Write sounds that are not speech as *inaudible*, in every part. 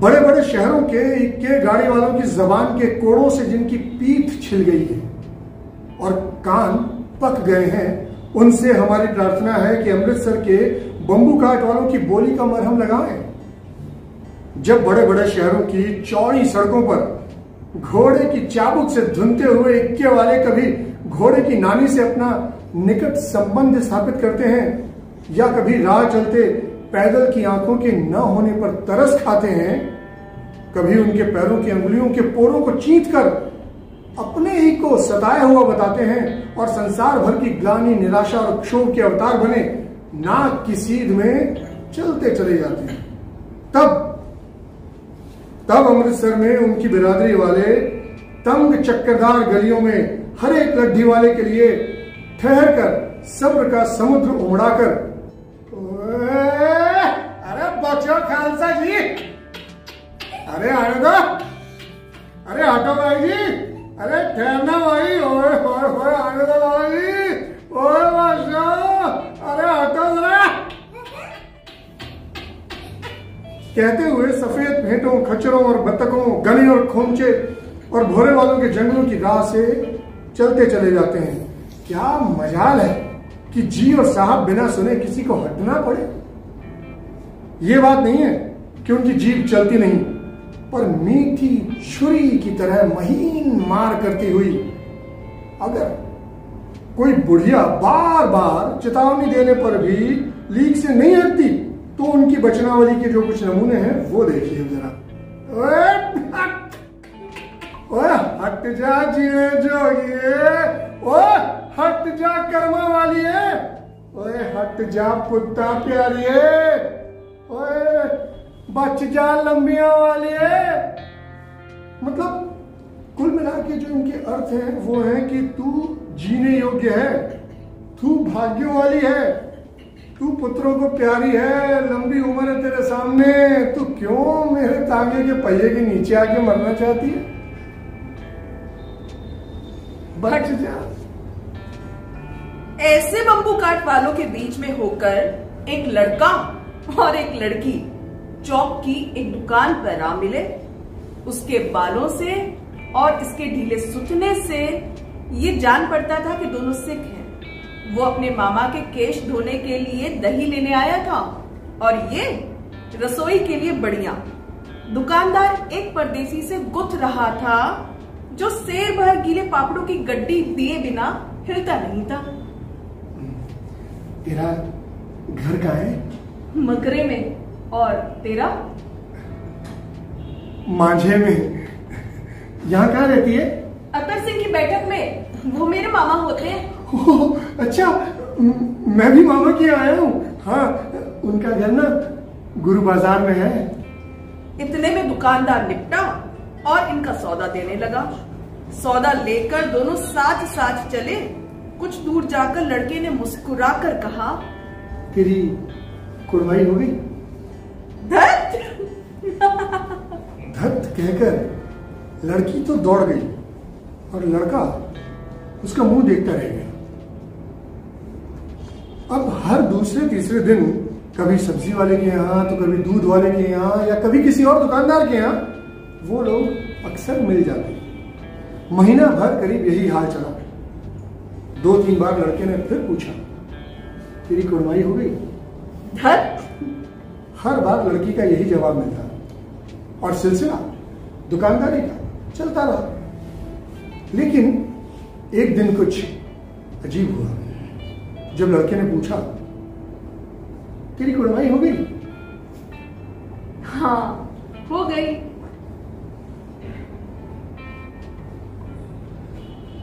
बड़े बड़े शहरों के इक्के गाड़ी वालों की जबान के कोड़ों से जिनकी पीठ छिल गई है और कान पक गए हैं, उनसे हमारी प्रार्थना है कि अमृतसर के बंबू काट वालों की बोली का मरहम लगाएँ। जब बड़े बड़े शहरों की चौड़ी सड़कों पर घोड़े की चाबुक से धुनते हुए इक्के वाले कभी घोड़े की नानी से अपना निकट संबंध स्थापित करते हैं, या कभी राह चलते पैदल की आँखों के न होने पर तरस खाते हैं, कभी उनके पैरों की अंगुलियों के पोरों को चीत कर अपने ही को सताया हुआ बताते हैं और संसार भर की ग्लानी, निराशा और क्षोभ के अवतार बने नाक की सीध में चलते चले जाते हैं। तब तब अमृतसर में उनकी बिरादरी वाले तंग चक्करदार गलियों में हर एक लड्ढी वाले के लिए ठहर कर सब्र का समुद्र उमड़ाकर बचो खालसा जी। अरे आने दो अरे हटो भाई जी अरे ठहरना भाई। ओए ओए ओए आने दो लाला जी ओए, बादशाह। अरे हटो जरा। कहते हुए सफ़ेद भेंटों, खच्चरों और बतकों गने और खोमचे और भोरे वालों के जंगलों की राह से चलते चले जाते हैं। क्या मजाल है कि जी और साहब बिना सुने किसी को हटना पड़े। ये बात नहीं है कि उनकी जीभ चलती नहीं, पर मीठी छुरी की तरह महीन मार करती हुई। अगर कोई बुढ़िया बार बार चेतावनी देने पर भी लीक से नहीं हटती तो उनकी बचनावली के जो कुछ नमूने हैं, वो देखिए जरा। हट। जा जिए जो ये। ओए, हट जा कर्मा वाली है ओए, हट जा पुत्ता प्यारी है ओए, बच जा लंबिया वाले। मतलब कुल मिला के जो इनके अर्थ हैं, वो है कि तू जीने योग्य है, तू भाग्यों वाली है, तू पुत्रों को प्यारी है, लंबी उम्र है तेरे सामने, तू क्यों मेरे तांगे के पहिए के नीचे आके मरना चाहती है? बच जा। ऐसे बंबू काट वालों के बीच में होकर एक लड़का और एक लड़की चौक की एक दुकान पर आ मिले। उसके बालों से और इसके ढीले सुतने से ये जान पड़ता था कि दोनों सिख हैं। वो अपने मामा के केश धोने के लिए दही लेने आया था और ये रसोई के लिए बढ़िया। दुकानदार एक परदेसी से गुथ रहा था, जो शेर भर गीले पापड़ों की गड्डी दिए बिना हिलता नहीं था। तेरा घर का है? मकरे में और तेरा? मांझे में। यहाँ कहाँ रहती है? अतर सिंह की बैठक में वो मेरे मामा होते हैं। ओह, अच्छा मैं भी मामा के आया हूँ। हाँ उनका घर ना गुरु बाज़ार में है। इतने में दुकानदार निपटा और इनका सौदा देने लगा। सौदा लेकर दोनों साथ साथ चले। कुछ दूर जाकर लड़के ने मुस्कुराकर कहा तेरी कुर्बाई हो गई। धत! धत कहकर लड़की तो दौड़ गई और लड़का उसका मुँह देखता रह गया। अब हर दूसरे तीसरे दिन कभी सब्ज़ी वाले के यहाँ तो कभी दूध वाले के यहाँ या कभी किसी और दुकानदार के यहाँ वो लोग अक्सर मिल जाते महीना भर करीब यही हाल चला। दो तीन बार लड़के ने फिर पूछा तेरी कुर्बाई हो गई? धत हर बार लड़की का यही जवाब मिलता और सिलसिला दुकानदारी का चलता रहा। लेकिन एक दिन कुछ अजीब हुआ। जब लड़के ने पूछा तेरी कुर्बाई हो गई? हाँ हो गई।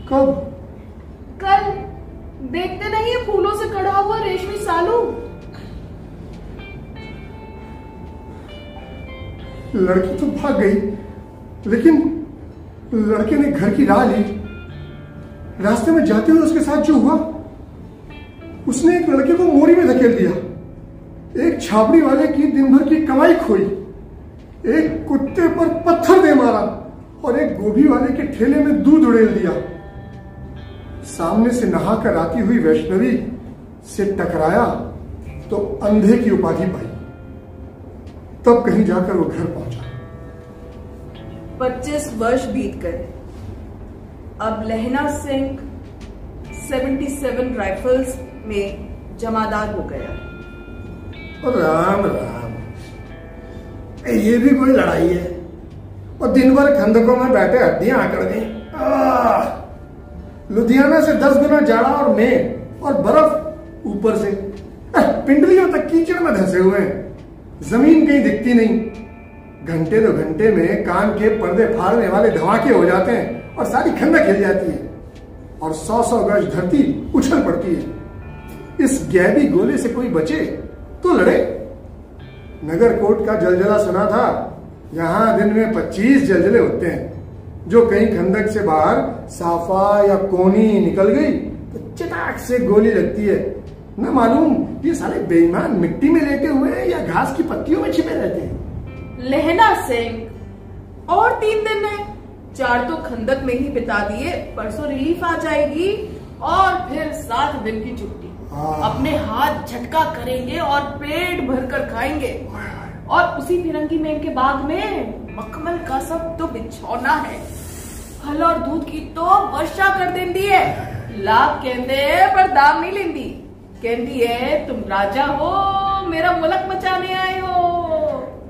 कब? कल। देखते नहीं है फूलों से कड़ा हुआ रेशमी सालू। लड़की तो भाग गई, लेकिन लड़के ने घर की राह ली। रास्ते में जाते हुए उसके साथ जो हुआ, उसने एक लड़के को मोरी में धकेल दिया। एक छाबड़ी वाले की दिन भर की कमाई खोई, एक कुत्ते पर पत्थर दे मारा और एक गोभी वाले के ठेले में दूध उड़ेल दिया। सामने से नहाकर आती हुई वैष्णवी से टकराया तो अंधे की उपाधि पाई। तब कहीं जाकर वो घर पहुँचा। 25 वर्ष बीत गए। अब लहना सिंह 77 राइफल्स में जमादार हो गया। और राम राम। ये भी कोई लड़ाई है? और दिन भर खंदकों में बैठे हड्डियाँ आकड़ गई लुधियाना से दस गुना जाड़ा और मेघ और बर्फ़ ऊपर से। पिंडलियों तक कीचड़ में धसे हुए हैं। ज़मीन कहीं दिखती नहीं। घंटे दो घंटे में कान के पर्दे फाड़ने वाले धमाके हो जाते हैं और सारी खंडक हिल जाती है और सौ सौ गज धरती उछल पड़ती है। इस गैबी गोले से कोई बचे तो लड़े। नगर कोट का जलजला सुना था, यहाँ दिन में पच्चीस जलजले होते हैं। जो कहीं खंडक से बाहर साफा या कोनी निकल गई तो चटाक से गोली लगती है। न मालूम ये सारे बेईमान मिट्टी में लेटे हुए हैं या घास की पत्तियों में छिपे रहते हैं? लहना सिंह और तीन दिन है। चार तो खंदक में ही बिता दिए परसों रिलीफ आ जाएगी और फिर सात दिन की छुट्टी। अपने हाथ झटका करेंगे और पेट भर कर खाएँगे और उसी फिरंगी में के बाग में मखमल का सब तो बिछौना है। फल और दूध की तो वर्षा कर देंदी है। लाभ कहते पर दाम नहीं लेंदी। कहती है, तुम राजा हो, मेरा मुलक मचाने आए हो.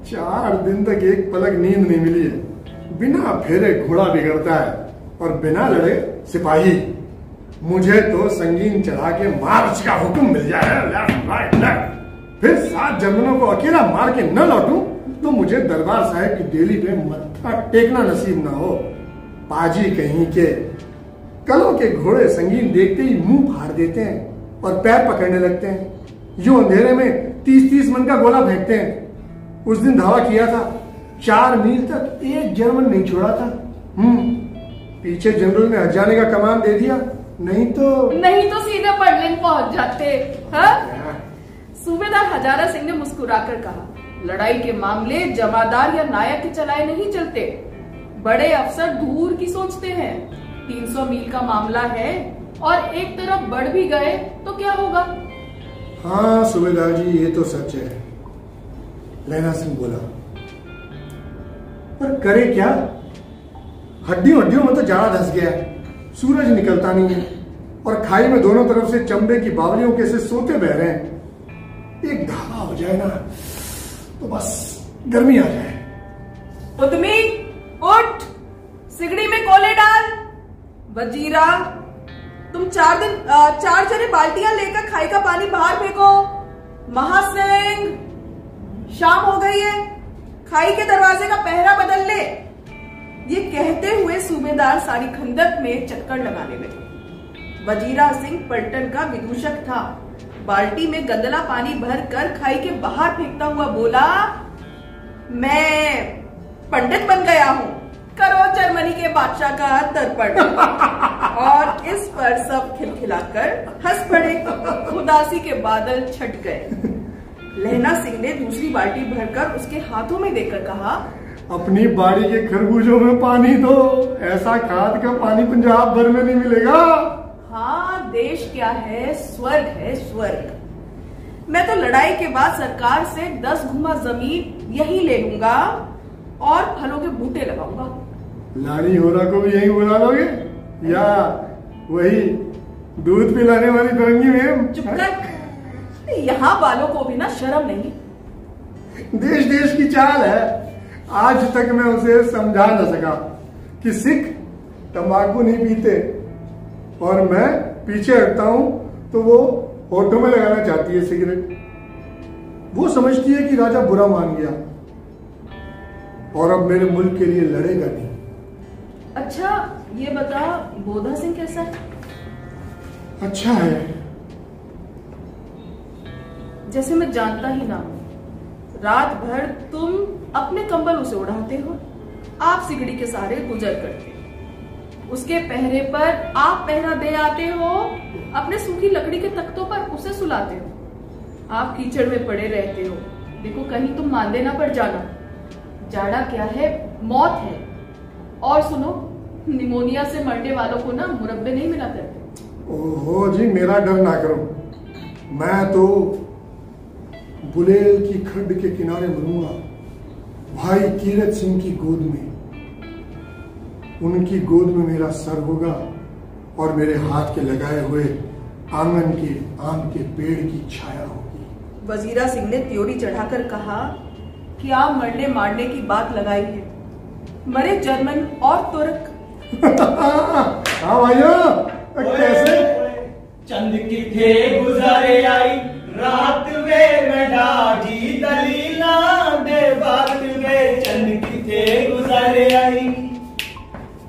चार दिन तक एक पलक नींद नहीं मिली। है बिना फेरे घोड़ा बिगड़ता है और बिना लड़े सिपाही। मुझे तो संगीन चढ़ा के मार्च का हुक्म मिल जाए। फिर सात जर्मनों को अकेला मार के न लौटू तो मुझे दरबार साहब की डेली पे मत्था टेकना नसीब ना हो। पाजी कहीं के, कलों के घोड़े संगीन देखते ही मुँह फाड़ देते हैं। और पैर पकड़ने लगते हैं। यो अंधेरे में तीस तीस मन का गोला फेंकते हैं। उस दिन धावा किया था। चार मील तक एक जर्मन नहीं छोड़ा था। हम्म पीछे जनरल ने हजाने का कमान दे दिया। नहीं तो नहीं तो सीधे बर्लिन पहुँच जाते सूबेदार हजारा सिंह ने मुस्कुराकर कहा लड़ाई के मामले जमादार या नायक के चलाए नहीं चलते। बड़े अफसर दूर की सोचते हैं। 300 मील का मामला है और एक तरफ़ बढ़ भी गए तो क्या होगा? हाँ सुबेदार जी ये तो सच है। लैना सिंह बोला पर करे क्या? हड्डियों हड्डियों में तो जाड़ा धस गया सूरज निकलता नहीं है और खाई में दोनों तरफ़ से चमड़े की बावलियों के से सोते बह रहे हैं। एक धावा हो जाए ना तो बस गर्मी आ जाए। उठ! सिगड़ी में कोले डाल। वजीरा तुम चार दिन चार जने बाल्टियाँ लेकर खाई का पानी बाहर फेंको। महासिंह शाम हो गई है। खाई के दरवाजे का पहरा बदल ले। ये कहते हुए सूबेदार सारी खंदक में चक्कर लगाने लगे। वजीरा सिंह पलटन का विदूषक था। बाल्टी में गंदला पानी भर कर खाई के बाहर फेंकता हुआ बोला, मैं पंडित बन गया हूँ। करो जर्मनी के बादशाह का दर्पण और इस पर सब खिलखिलाकर हंस पड़े। उदासी के बादल छट गए। लहना सिंह ने दूसरी बाल्टी भरकर उसके हाथों में देकर कहा अपनी बाड़ी के खरबूजों में पानी दो। ऐसा खाद का पानी पंजाब भर में नहीं मिलेगा। हाँ देश क्या है? स्वर्ग है स्वर्ग। मैं तो लड़ाई के बाद सरकार से दस घुमा ज़मीन यही ले लूँगा और फलों के बूटे लगाऊँगा। लाड़ी होरा को भी यही बुला लोगे? या वही दूध पिलाने वाली तरंगी में यहाँ वालों को भी ना शर्म नहीं। देश देश की चाल है। आज तक मैं उसे समझा न सका कि सिख तंबाकू नहीं पीते। और मैं पीछे हटता हूँ तो वो होठों में लगाना चाहती है सिगरेट। वो समझती है कि राजा बुरा मान गया। और अब मेरे मुल्क के लिए लड़ेगा नहीं। अच्छा ये बता बोधा सिंह कैसा है? अच्छा है। जैसे मैं जानता ही ना हूँ रात भर तुम अपने कंबल उसे उड़ाते हो आप सिगड़ी के सहारे गुजर करते उसके पहरे पर आप पहरा दे आते हो अपने सूखी लकड़ी के तख्तों पर उसे सुलाते हो। आप कीचड़ में पड़े रहते हो। देखो कहीं तुम मानदे ना पड़ जाना। जाड़ा क्या है? मौत है। और सुनो निमोनिया से मरने वालों को ना मुरब्बे नहीं मिला करते। ओहो जी मेरा डर ना करो। मैं तो बुलेल की खड्ड के किनारे मरूँगा। भाई कीरत सिंह की गोद में। उनकी गोद में मेरा सर होगा और मेरे हाथ के लगाए हुए आँगन के आम के पेड़ की छाया होगी। वजीरा सिंह ने त्योरी चढ़ाकर कहा कि आप मरने मारने की बात लगाई है। मरे जर्मन और तुर्क हाँ भाइयों कैसे? चंद किथे गुजारे आई? रात वे मेडाजी दलीला दे बात वे चंद किथे गुजारे आई?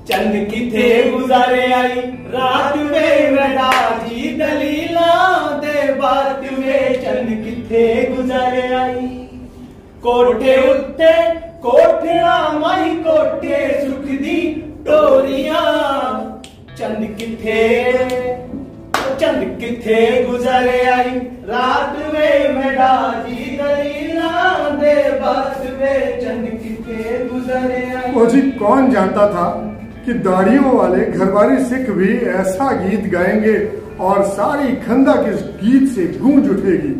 चंद किथे गुजारे आई? रात वे मेडाजी दलीला दे बात वे चंद किथे गुजारे आई? कोठे उत्ते कोठड़ा माही कोठे सुख दी टोरियाँ चंद किथे? चंद किथे गुजरे आई? रात मेडाजी दलीला दे चंद किथे गुजरे आई? ओ जी, कौन जानता था कि दाढ़ियों वाले घरवारी सिख भी ऐसा गीत गाएँगे और सारी खंदा के गीत से गूंज उठेगी?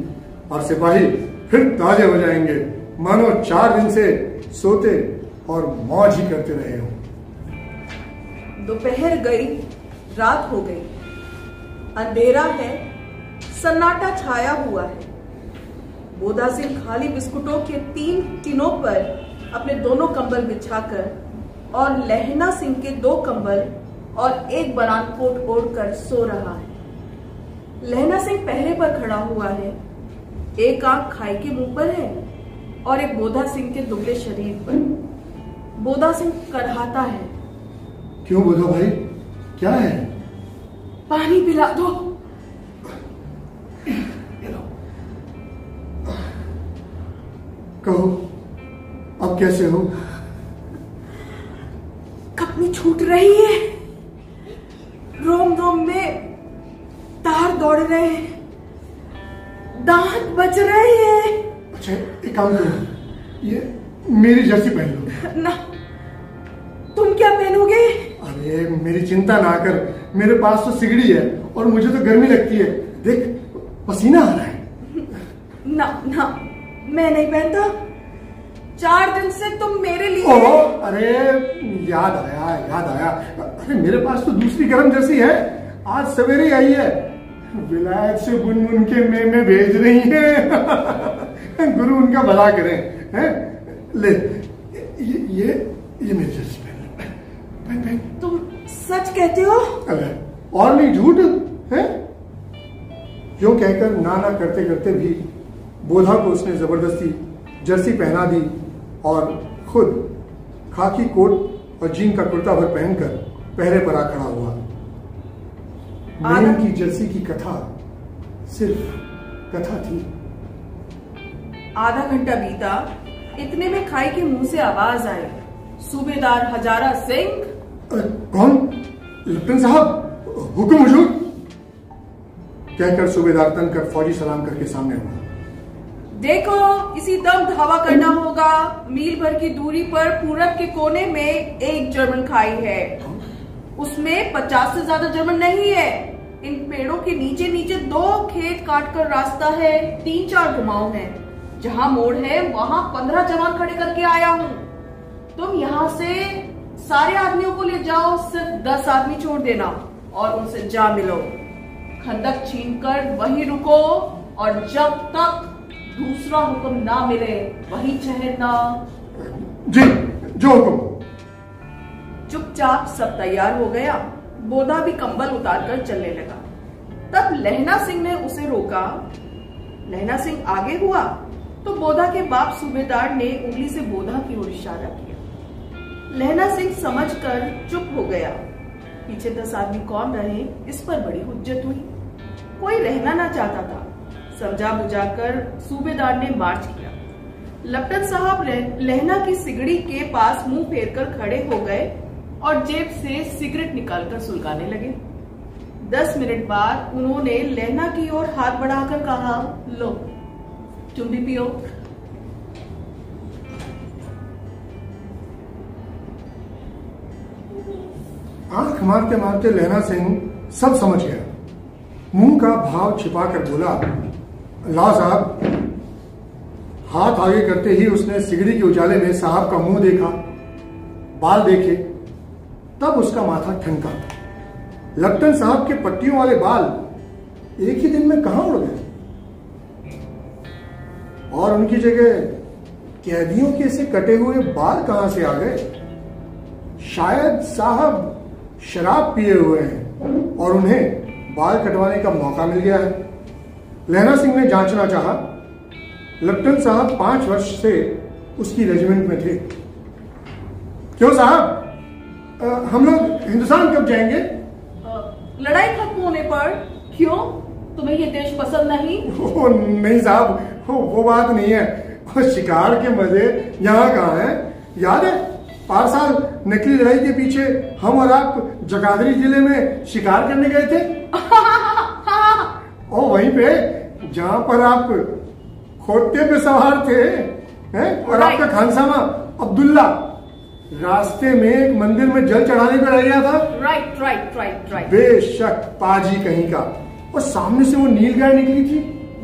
और सिपाही फिर ताजे हो जाएँगे। मानो चार दिन से सोते और मौज ही करते रहे हो। दोपहर गई, रात हो गई। अंधेरा है, सन्नाटा छाया हुआ है। बोधा सिंह खाली बिस्कुटों के तीन टिनों पर अपने दोनों कंबल बिछाकर और लहना सिंह के दो कंबल और एक बनान कोट ओढ़कर सो रहा है। लहना सिंह पहरे पर खड़ा हुआ है। एक आँख खाई के मुँह पर है और एक बोधा सिंह के दुबले शरीर पर। बोधा सिंह कढ़ाता है। क्यों बोधा भाई? क्या है? पानी पिला दो। कहो अब कैसे हो? कपनी छूट रही है। रोम रोम में तार दौड़ रहे हैं। दांत बच रहे हैं। अच्छा एक काम करो। ये मेरी जर्सी पहन लो। ना तुम क्या पहनोगे? अरे मेरी चिंता ना कर। मेरे पास तो सिगड़ी है और मुझे तो गर्मी लगती है। देख पसीना आ रहा है। ना ना मैं नहीं पहनता। चार दिन से तुम मेरे लिए अरे याद आया याद आया। अरे मेरे पास तो दूसरी गर्म जर्सी है। आज सवेरे आई है। विलायत से बुन बुन के मैं में भेज रही है। गुरु उनका भला करें हैं? ले ये ये ये मेरी जर्सी पहन ले पहन पहन तुम सच कहते हो? अरे और नहीं झूठ है? यूँ कहकर ना ना करते करते भी बोधा को उसने ज़बरदस्ती जर्सी पहना दी और खुद खाकी कोट और जीन का कुर्ता भर पहनकर पहरे पर आ खड़ा हुआ। मेन की जर्सी की कथा सिर्फ़ कथा थी। आधा घंटा बीता इतने में खाई के मुँह से आवाज़ आई। सूबेदार हजारा सिंह कौन? लेफ्टिनेंट साहब, हुक्म हुजूर। कहकर सूबेदार तनकर फौजी सलाम करके सामने हुआ देखो, इसी दम धावा करना होगा। मील भर की दूरी पर पूरब के कोने में एक जर्मन खाई है। उसमें पचास से ज़्यादा जर्मन नहीं है। इन पेड़ों के नीचे नीचे दो खेत काट कर रास्ता है तीन चार घुमाव है। जहाँ मोड़ है, वहाँ पंद्रह जवान खड़े करके आया हूँ। तुम यहाँ से सारे आदमियों को ले जाओ सिर्फ़ दस आदमी छोड़ देना और उनसे जा मिलो। खंदक छीन कर वहीं रुको और जब तक दूसरा हुक्म ना मिले वहीं ठहरना। जी जो हुक्म। चुपचाप सब तैयार हो गया। बोधा भी कंबल उतारकर चलने लगा। तब लहना सिंह ने उसे रोका। लहना सिंह आगे हुआ तो बोधा के बाप सूबेदार ने उंगली से बोधा की ओर इशारा किया। लहना सिंह समझकर चुप हो गया। पीछे दस आदमी कौन रहे, इस पर बड़ी हुज्जत हुई। कोई रहना ना चाहता था। समझा बुझाकर सूबेदार ने मार्च किया लपटन साहब लहना की सिगड़ी के पास मुँह फेर कर खड़े हो गए और जेब से सिगरेट निकालकर सुलगाने लगे। दस मिनट बाद उन्होंने लहना की ओर हाथ बढ़ाकर कहा, लो तुम भी पियो। आँख मारते मारते लहना सिंह सब समझ गया। मुँह का भाव छिपा कर बोला, ला साहब, हाथ आगे करते ही उसने सिगड़ी के उजाले में साहब का मुँह देखा, बाल देखे, तब उसका माथा ठनका। लप्टन साहब के पट्टियों वाले बाल एक ही दिन में कहा उड़ गए? और उनकी जगह कैदियों के से कटे हुए बाल कहाँ से आ गए? शायद साहब शराब पिए हुए हैं और उन्हें बाल कटवाने का मौका मिल गया है। लहना सिंह ने जांचना चाहा लप्टन साहब पाँच वर्ष से उसकी रेजिमेंट में थे। क्यों साहब? हम लोग हिंदुस्तान कब जाएँगे? लड़ाई खत्म होने पर। क्यों? तुम्हें ये देश पसंद नहीं? *laughs* ओ, नहीं साहब वो, वो बात नहीं है। शिकार के मज़े यहाँ कहाँ है? याद है पार साल नकली लड़ाई के पीछे हम और आप जगाधरी ज़िले में शिकार करने गए थे? *laughs* ओ वहीं पे जहाँ पर आप खोटे पे सवार थे हैं और आपका खानसामा अब्दुल्ला रास्ते में एक मंदिर में जल चढ़ाने पर रह गया था। राइट राइट राइट राइट बेशक पाजी कहीं का। और सामने से वो नील गाय निकली थी।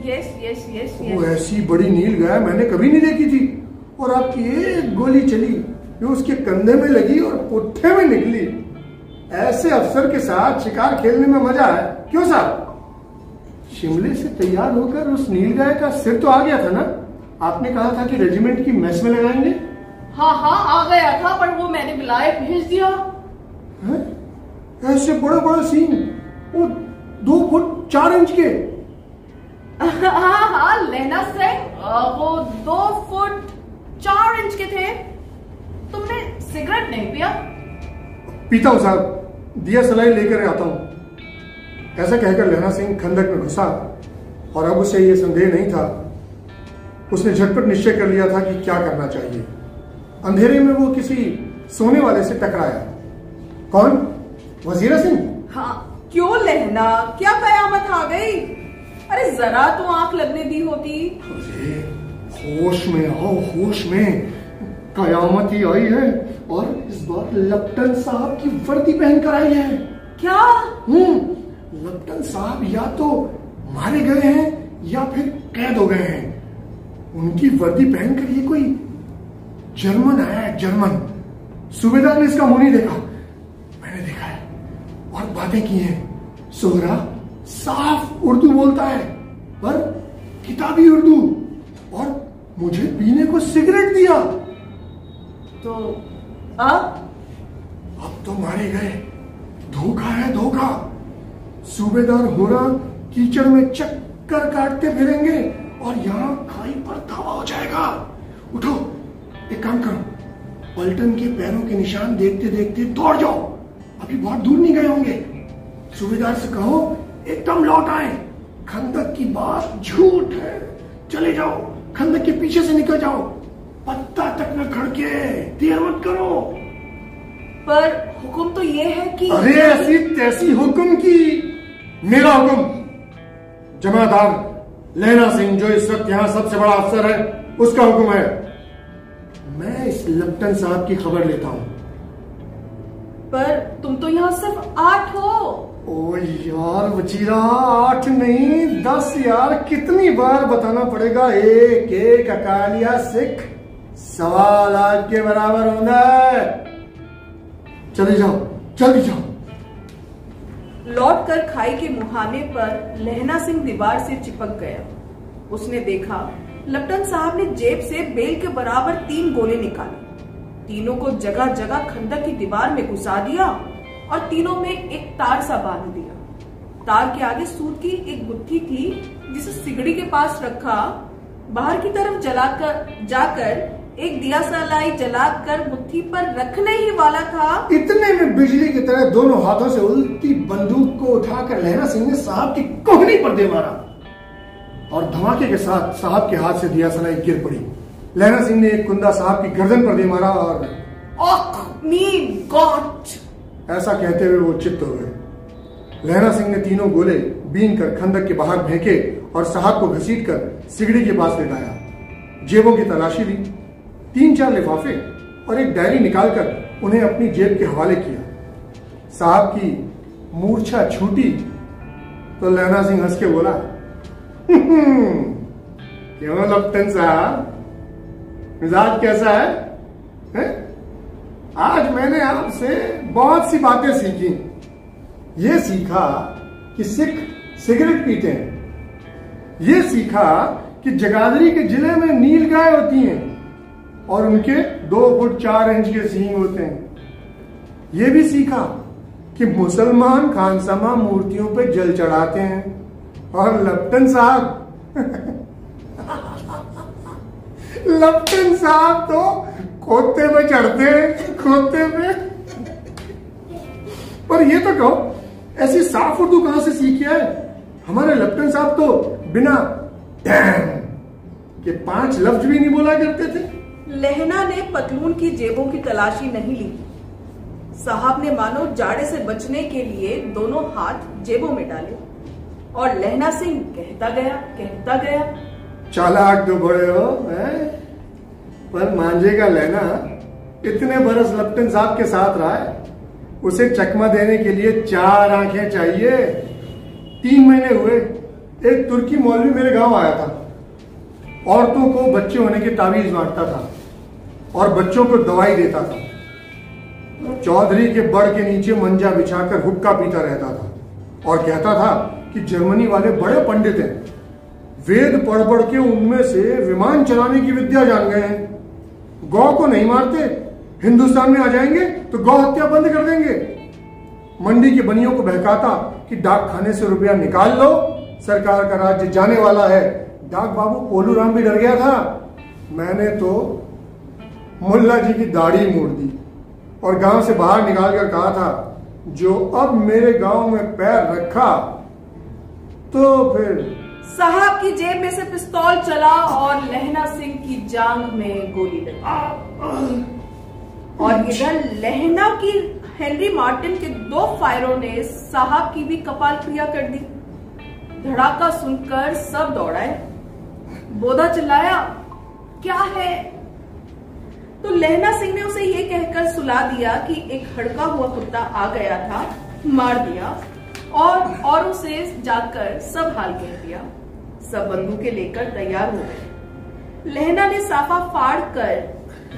यस यस यस वो ऐसी बड़ी नील गाय मैंने कभी नहीं देखी थी। और आपकी एक गोली चली। जो उसके कंधे में लगी और पुट्ठे में निकली। ऐसे अफसर के साथ शिकार खेलने में मज़ा है। क्यों साहब? शिमले से तैयार होकर उस नील गाय का सिर तो आ गया था ना? आपने कहा था कि रेजिमेंट की मैस में लगाएँगे? हाँ हाँ आ गया था पर वो मैंने बुलाए भेज दिया। हैं? ऐसे बड़ा बड़ा सीन वो दो फुट चार इंच के। *laughs* हाँ हाँ लेना से वो दो फुट चार इंच के थे। सिगरेट नहीं पिया? पीता हूँ साहब। दिया सलाई लेकर आता हूँ। ऐसा कहकर लहना सिंह खंदक में घुसा और अब उसे यह संदेह नहीं था। उसने झटपट निश्चय कर लिया था कि क्या करना चाहिए। अंधेरे में वो किसी सोने वाले से टकराया। कौन? वजीरा सिंह? हाँ क्यों लहना? क्या कयामत आ गई? अरे जरा तो आँख लगने दी होती। होश में आओ होश में। कयामत ही आई है। और इस बार लप्टन साहब की वर्दी पहनकर आई है। क्या? हम्म लप्टन साहब या तो मारे गए हैं या फिर कैद हो गए हैं। उनकी वर्दी पहनकर ये कोई जर्मन आया है जर्मन। सूबेदार ने इसका मुँह नहीं देखा। मैंने देखा है और बातें की हैं। सोहरा साफ़ उर्दू बोलता है पर किताबी उर्दू। और मुझे पीने को सिगरेट दिया। तो अब अब तो मारे गए। धोखा है धोखा। सूबेदार होना कीचड़ में चक्कर काटते फिरेंगे और यहाँ खाई पर धावा हो जाएगा। उठो, एक काम करो। पलटन के पैरों के निशान देखते देखते दौड़ जाओ। अभी बहुत दूर नहीं गए होंगे। सूबेदार से कहो, एकदम लौट आए। खंदक की बात झूठ है। चले जाओ, खंदक के पीछे से निकल जाओ। पत्ता तक न खड़के देर मत करो। पर हुक्म तो ये है कि अरे ऐसी तैसी हुक्म की मेरा हुक्म। जमादार लहना सिंह जो इस वक्त यहाँ सबसे बड़ा अफसर है उसका हुक्म है। मैं इस लप्टन साहब की खबर लेता हूँ। पर तुम तो यहाँ सिर्फ़ आठ हो। ओ यार वजीरा आठ नहीं दस यार कितनी बार बताना पड़ेगा? एक एक अकालिया सिख। सवा लाख के बराबर होना है चले जाओ, जल्दी जाओ। लौट कर खाई के मुहाने पर लहना सिंह दीवार से चिपक गया। उसने देखा, लप्टन साहब ने जेब से बेल के बराबर तीन गोले निकाले। तीनों को जगह जगह खंडक की दीवार में घुसा दिया और तीनों में एक तार सा बाँध दिया। तार के आगे सूत की एक गुत्थी थी, जिसे सिगड़ी के पास रखा, बाहर की तरफ़ जलाकर जाकर एक दिया सलाई जलाकर मुट्ठी पर रखने ही वाला था। इतने में बिजली की तरह दोनों हाथों से उल्टी बंदूक को उठाकर लहरा सिंह ने साहब की कोहनी पर दे मारा। और धमाके के साथ साहब के हाथ से दिया सलाई गिर पड़ी। लहरा सिंह ने एक कुंदा साहब की गर्दन पर दे मारा और ऐसा कहते हुए वो चित्त हो गए। लहरा सिंह ने तीनों गोले बीन कर खंदक के बाहर फेंके और साहब को घसीट कर सिगड़ी के पास लेटाया जेबों की तलाशी ली। तीन चार लिफाफे और एक डायरी निकालकर उन्हें अपनी जेब के हवाले किया। साहब की मूर्छा छूटी तो लहना सिंह हंस के बोला क्यों लपटन साहब? मिजाज कैसा है, हैं? आज मैंने आपसे बहुत सी बातें सीखी। ये सीखा कि सिख सिगरेट पीते हैं। ये सीखा कि जगाधरी के ज़िले में नील गाय होती हैं। और उनके दो फुट चार इंच के सींग होते हैं। ये भी सीखा कि मुसलमान खानसमा मूर्तियों पे जल चढ़ाते हैं और लप्टन साहब *laughs* लप्टन साहब तो खोते पे चढ़ते हैं, खोते पे। पर ये तो कहो, ऐसी साफ़ उर्दू कहाँ से सीखी है? हमारे लप्टन साहब तो बिना के पाँच लफ्ज भी नहीं बोला करते थे। लहना ने पतलून की जेबों की तलाशी नहीं ली। साहब ने मानो जाड़े से बचने के लिए दोनों हाथ जेबों में डाले और लहना सिंह कहता गया कहता गया, चालाक तो बड़े हो, है? पर मांझे का लहना इतने बरस लप्टन साहब के साथ रहा है। उसे चकमा देने के लिए चार आँखें चाहिए। तीन महीने हुए, एक तुर्की मौलवी मेरे गाँव आया था। औरतों को बच्चे होने की तावीज बांटता था। और बच्चों को दवाई देता था। चौधरी के बड़ के नीचे मंजा बिछाकर हुक्का पीता रहता था और कहता था कि जर्मनी वाले बड़े पंडित हैं। वेद पढ़ पढ़ के उनमें से विमान चलाने की विद्या जान गए हैं। गौ को नहीं मारते, हिंदुस्तान में आ जाएँगे तो गौ हत्या बंद कर देंगे। मंडी के बनियों को बहकाता कि डाक खाने से रुपया निकाल लो, सरकार का राज्य जाने वाला है। डाक बाबू पोलू राम भी डर गया था। मैंने तो मुल्ला जी की दाढ़ी मोड़ दी और गाँव से बाहर निकाल कर कहा था, जो अब मेरे गाँव में पैर रखा तो फिर साहब की जेब में से पिस्तौल चला और लहना सिंह की जांग में गोली लगी। और इधर लहना की हेनरी मार्टिन के दो फायरों ने साहब की भी कपाल क्रिया कर दी। धड़ाका सुनकर सब दौड़ाए बोधा चिल्लाया, क्या है? तो लहना सिंह ने उसे ये कहकर सुला दिया कि एक हड़का हुआ कुत्ता आ गया था, मार दिया, और औरों से जाकर सब हाल कह दिया। सब बंदूकें लेकर तैयार हो गए। लहना ने साफा फाड़ कर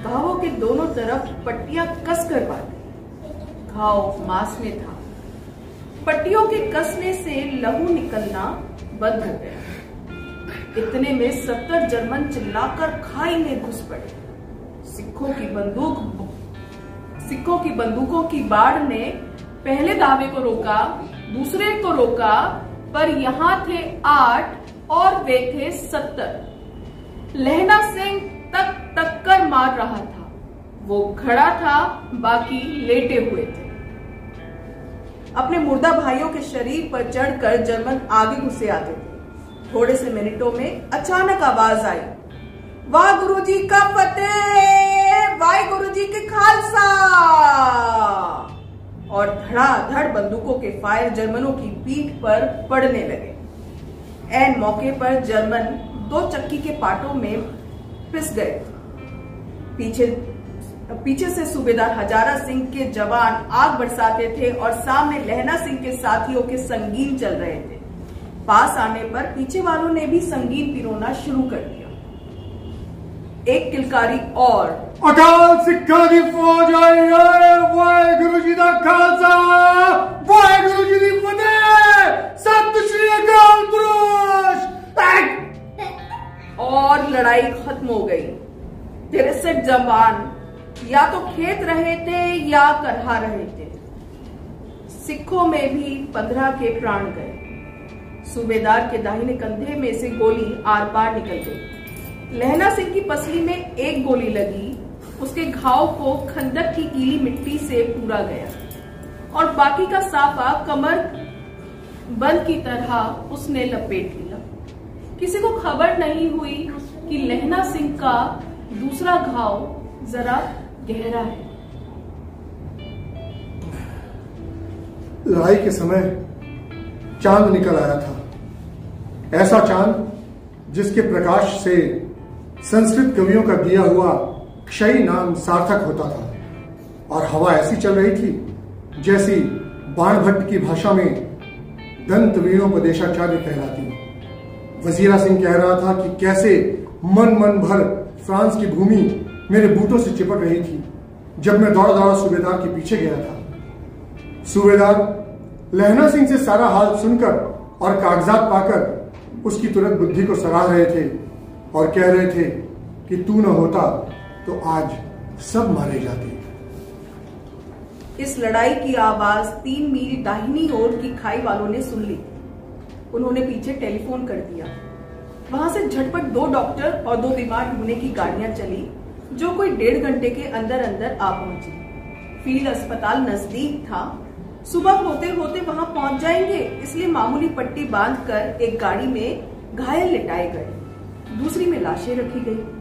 घावों के दोनों तरफ़ पट्टियाँ कस कर बांधी। घाव मांस में था। पट्टियों के कसने से लहू निकलना बंद हो गया। इतने में सत्तर जर्मन चिल्लाकर खाई में घुस पड़े। सिखों की बंदूक सिखों की बंदूकों की बाढ़ ने पहले दावे को रोका, दूसरे को रोका, पर यहाँ थे आठ और वे थे सत्तर। लहना सिंह तक तक कर मार रहा था। वो खड़ा था, बाकी लेटे हुए थे। अपने मुर्दा भाइयों के शरीर पर चढ़कर जर्मन आगे घुसे आते थे। थोड़े से मिनटों में अचानक आवाज़ आई, वाह गुरु जी का फतेह! वाह गुरु जी के खालसा। और धड़ाधड़ बंदूकों के फायर जर्मनों की पीठ पर पड़ने लगे। एन मौके पर जर्मन दो चक्की के पाटों में पिस गए। पीछे पीछे से सूबेदार हजारा सिंह के जवान आग बरसाते थे और सामने लहना सिंह के साथियों के संगीन चल रहे थे। पास आने पर पीछे वालों ने भी संगीन पिरोना शुरू कर दिया। एक किलकारी और अकाल सिखा की फौज आई है। वाहेगुरु जी का खालसा। वाहेगुरु जी की फतेह। सत श्री अकाल पुरुष। और लड़ाई खत्म हो गई। तिरसठ जवान या तो खेत रहे थे या करहा रहे थे। सिखों में भी पंद्रह के प्राण गए। सूबेदार के दाहिने कंधे में से गोली आर पार निकल गई। लहना सिंह की पसली में एक गोली लगी। उसके घाव को खंदक की गीली मिट्टी से पूरा गया। और बाकी का साफा कमर बंद की तरह उसने लपेट लिया। किसी को खबर नहीं हुई कि लहना सिंह का दूसरा घाव जरा गहरा है। लड़ाई के समय चाँद निकल आया था। ऐसा चाँद जिसके प्रकाश से संस्कृत कवियों का दिया हुआ क्षय नाम सार्थक होता था। और हवा ऐसी चल रही थी, जैसी बाण भट्ट की भाषा में दंत वीणोपदेशाचार्य कहलाती। वजीरा सिंह कह रहा था कि कैसे मन मन भर फ्रांस की भूमि मेरे बूटों से चिपट रही थी, जब मैं दौड़ा दौड़ा सूबेदार के पीछे गया था। सूबेदार, लहना सिंह से सारा हाल सुनकर और कागजात पाकर उसकी तुरंत बुद्धि को सराह रहे थे और कह रहे थे कि तू न होता तो आज सब मारे जाते इस लड़ाई की आवाज़ तीन मील दाहिनी ओर की खाई वालों ने सुन ली। उन्होंने पीछे टेलीफोन कर दिया। वहाँ से झटपट दो डॉक्टर और दो बीमार ढूँढने की गाड़ियाँ चली, जो कोई डेढ़ घंटे के अंदर अंदर आ पहुँची। फ़ील्ड अस्पताल नज़दीक था। सुबह होते होते वहाँ पहुँच जाएँगे, इसलिए मामूली पट्टी बांधकर एक गाड़ी में घायल लिटाए गए। दूसरी में लाशें रखी गई।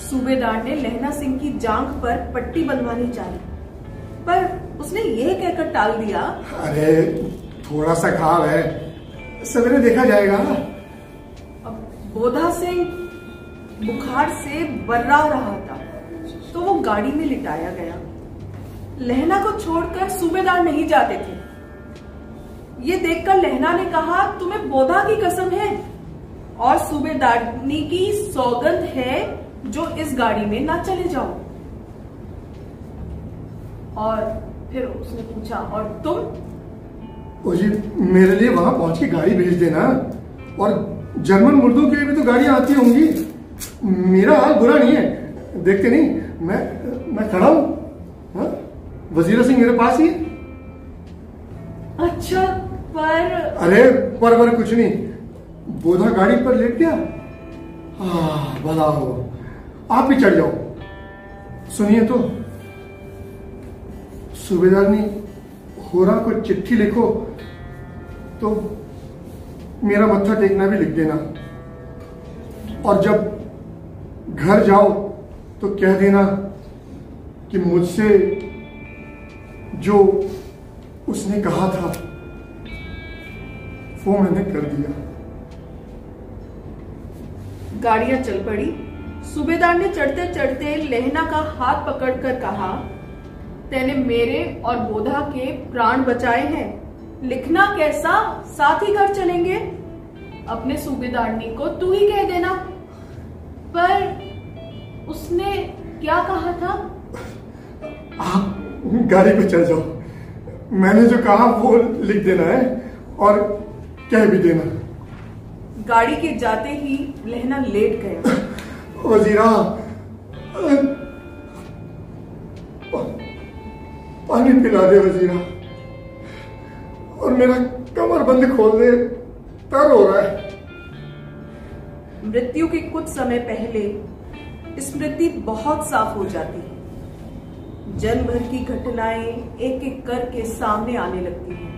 सूबेदार ने लहना सिंह की जांघ पर पट्टी बनवानी चाहिए पर उसने यह कहकर टाल दिया अरे थोड़ा सा घाव है। सवेरे देखा जाएगा। अब बोधा सिंह बुखार से बर्रा रहा था तो वो गाड़ी में लिटाया गया। लहना को छोड़कर सूबेदार नहीं जाते थे। ये देखकर लहना ने कहा तुम्हें बोधा की कसम है और सूबेदारनी की सौगंध है जो इस गाड़ी में ना चले जाओ। और फिर उसने पूछा और तुम? ओ जी मेरे लिए वहाँ पहुँच के गाड़ी भेज देना। और जर्मन मुर्दों के लिए भी तो गाड़ियाँ आती होंगी। मेरा हाल बुरा नहीं है। देखते नहीं मैं मैं खड़ा हूँ। हाँ? वजीरा सिंह मेरे पास ही अच्छा पर अरे पर वर कुछ नहीं। बोधा गाड़ी पर लेट गया। हाँ भला हो। आप ही चढ़ जाओ। सुनिए तो। सूबेदार ने होरा को चिट्ठी लिखो तो मेरा मत्था टेकना भी लिख देना। और जब घर जाओ तो कह देना कि मुझसे जो उसने कहा था, वो मैंने कर दिया। गाड़ियाँ चल पड़ी। सूबेदार ने चढ़ते चढ़ते लहना का हाथ पकड़कर कहा तेने मेरे और बोधा के प्राण बचाए हैं। लिखना कैसा? साथ ही घर चलेंगे। अपने सूबेदारनी को तू ही कह देना। पर उसने क्या कहा था? आप गाड़ी पे चल जाओ। मैंने जो कहा वो लिख देना है और कह भी देना। गाड़ी के जाते ही लहना लेट गया। वजीरा पानी पिला दे वजीरा। और मेरा कमर बंद खोल दे तर हो रहा है। मृत्यु के कुछ समय पहले स्मृति बहुत साफ़ हो जाती है। जन्म भर की घटनाएँ एक एक करके सामने आने लगती हैं।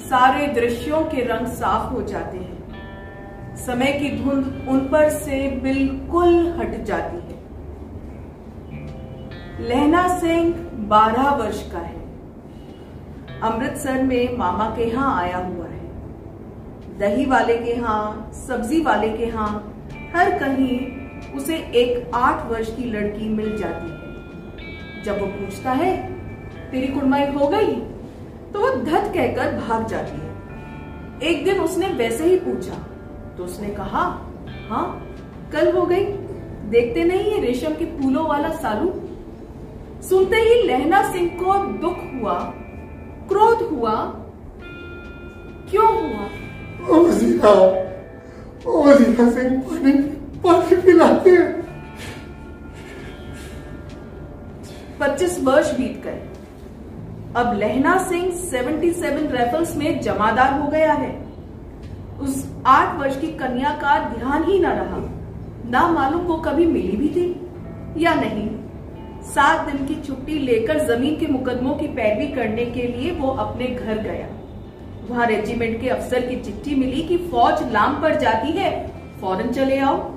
सारे दृश्यों के रंग साफ़ हो जाते हैं। समय की धुंध उन पर से बिल्कुल हट जाती है। लहना सिंह बारह वर्ष का है। अमृतसर में मामा के यहाँ आया हुआ है। दही वाले के यहाँ, सब्ज़ी वाले के यहाँ, हर कहीं उसे एक आठ वर्ष की लड़की मिल जाती है। जब वो पूछता है, तेरी कुड़माई हो गई? तो वो धत कहकर भाग जाती है। एक दिन उसने वैसे ही पूछा तो उसने कहा हाँ कल हो गई। देखते नहीं है रेशम के फूलों वाला सालू? सुनते ही लहना सिंह को दुख हुआ क्रोध हुआ। क्यों हुआ? ओ वजीरा ओ वजीरा सिंह पानी पानी पिलाते पच्चीस वर्ष बीत गए। अब लहना सिंह 77 राइफल्स में जमादार हो गया है। उस आठ वर्ष की कन्या का ध्यान ही न रहा। ना मालूम वो कभी मिली भी थी या नहीं। सात दिन की छुट्टी लेकर ज़मीन के मुकदमों की पैरवी करने के लिए वो अपने घर गया। वहाँ रेजिमेंट के अफसर की चिट्ठी मिली कि फौज लाम पर जाती है, फ़ौरन चले आओ।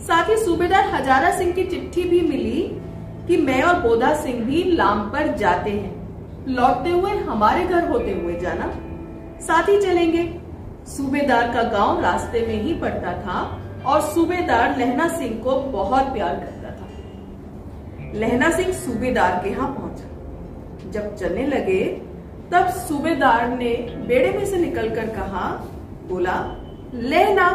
साथ ही सूबेदार हजारा सिंह की चिट्ठी भी मिली कि मैं और बोधा सिंह भी लाम पर जाते हैं। लौटते हुए हमारे घर होते हुए जाना। साथ ही चलेंगे। सूबेदार का गाँव रास्ते में ही पड़ता था और सूबेदार लहना सिंह को बहुत प्यार करता था। लहना सिंह सूबेदार के यहाँ पहुँचा। जब चलने लगे तब सूबेदार ने बेड़े में से निकलकर कहा बोला लहना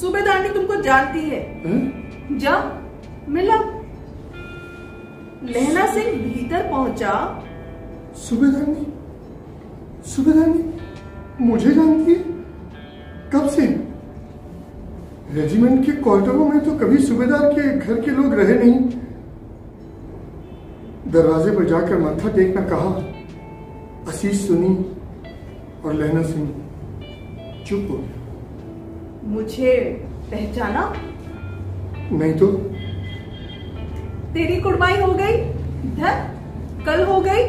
सूबेदार ने तुमको जानती है? हैं? जा मिला। लहना सिंह भीतर पहुँचा। सुबेदारनी सुबेदारनी मुझे जानती है? कब से? रेजिमेंट के क्वार्टरों में तो कभी सुबेदार के घर के लोग रहे नहीं। दरवाजे पर जाकर माथा टेकना कहा आशीष सुनी और लहना सिंह चुप हो मुझे पहचाना? नहीं तो? तेरी कुर्बाई हो गई धर कल हो गई।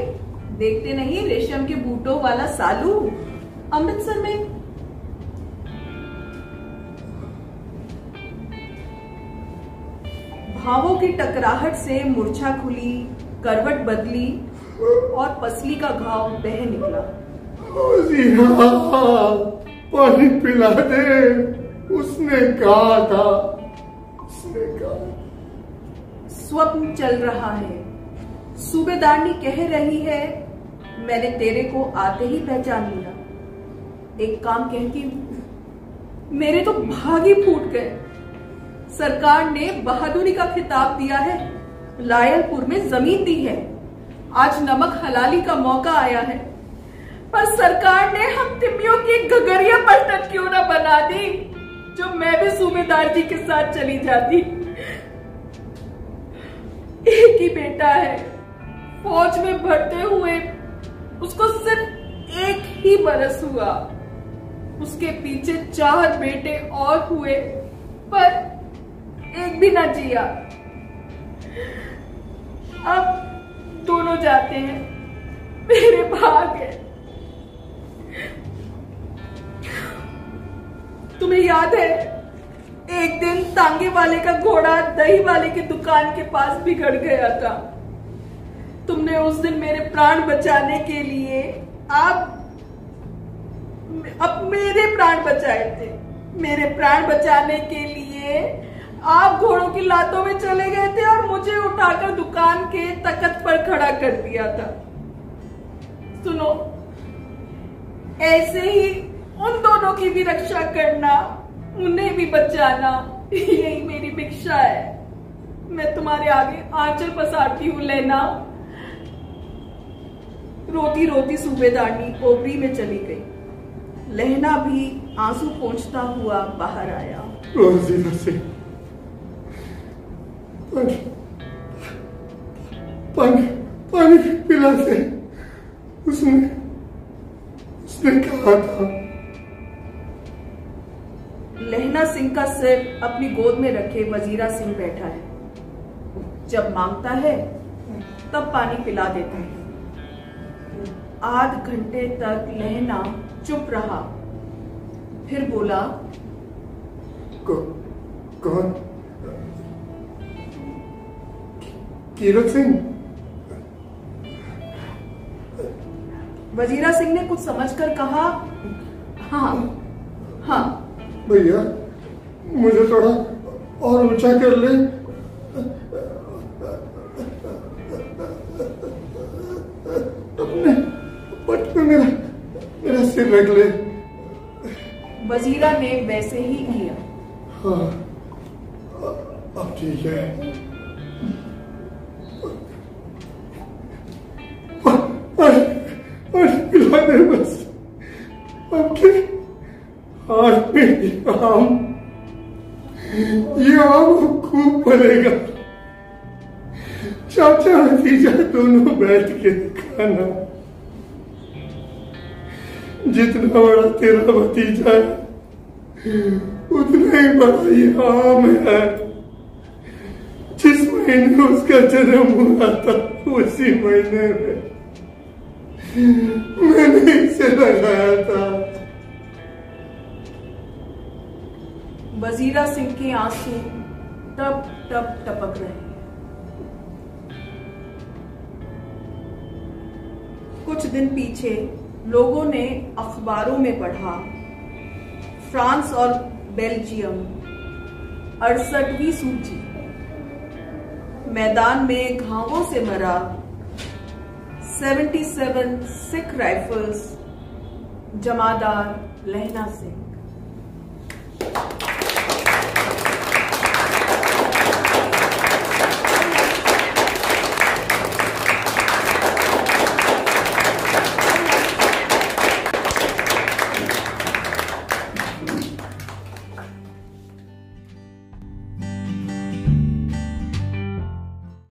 देखते नहीं रेशम के बूटों वाला सालू? अमृतसर में भावों की टकराहट से मूर्छा खुली करवट बदली और पसली का घाव बह निकला। पानी पिला दे उसने कहा था उसने कहा स्वप्न चल रहा है। सूबेदारनी कह रही है मैंने तेरे को आते ही पहचान लिया। एक काम कहती हूँ मेरे तो भाग ही फूट गए। सरकार ने बहादुरी का खिताब दिया है। लायलपुर में ज़मीन दी है। आज नमक हलाली का मौका आया है। पर सरकार ने हम तिमियों की गगरिया पलटन क्यों ना बना दी? जो मैं भी सूबेदार जी के साथ चली जाती। एक ही बेटा है। फौज में भरते हुए उसको सिर्फ़ एक ही बरस हुआ। उसके पीछे चार बेटे और हुए। पर एक भी ना जिया। अब दोनों जाते हैं। मेरे भाग है। तुम्हें याद है, एक दिन तांगे वाले का घोड़ा दही वाले की दुकान के पास बिगड़ गया था। तुमने उस दिन मेरे प्राण बचाने के लिए आप अब मेरे प्राण बचाए थे। मेरे प्राण बचाने के लिए आप घोड़ों की लातों में चले गए थे और मुझे उठाकर दुकान के तकत पर खड़ा कर दिया था। सुनो, ऐसे ही उन दोनों की भी रक्षा करना, उन्हें भी बचाना, यही मेरी भिक्षा है। मैं तुम्हारे आगे आंचल पसारती हूँ, लेना। रोती रोती सूबेदारनी ओबरी में चली गई। लहना भी आँसू पहुँचता हुआ बाहर आया। रोजीना से पानी पानी पानी पिला से उसने उसने कहा था। लहना सिंह का सिर अपनी गोद में रखे वजीरा सिंह बैठा है। जब माँगता है तब पानी पिला देता है। आध घंटे तक लहना चुप रहा। फिर बोला कौन? कीरत सिंह। वजीरा सिंह ने कुछ समझकर कहा हाँ हाँ। भैया मुझे थोड़ा और ऊँचा कर ले। अपने पट पे मेरा मेरा सिर रख ले। वजीरा ने वैसे ही किया। हाँ अब ठीक है। हाथ में आम ये आम खूब पड़ेगा। चाचा भतीजा दोनों बैठ के खाना। जितना बड़ा तेरा भतीजा है, उतना ही बड़ा ये आम है। जिस महीने उसका जन्म हुआ था, उसी महीने में मैंने इसे लगाया था। वजीरा सिंह के आँसू टप टप, टपक रहे हैं। कुछ दिन पीछे लोगों ने अखबारों में पढ़ा, फ्रांस और बेल्जियम, अड़सठवीं सूची। मैदान में घावों से मरा 77 Sikh rifles, Jamadar Lehna Singh.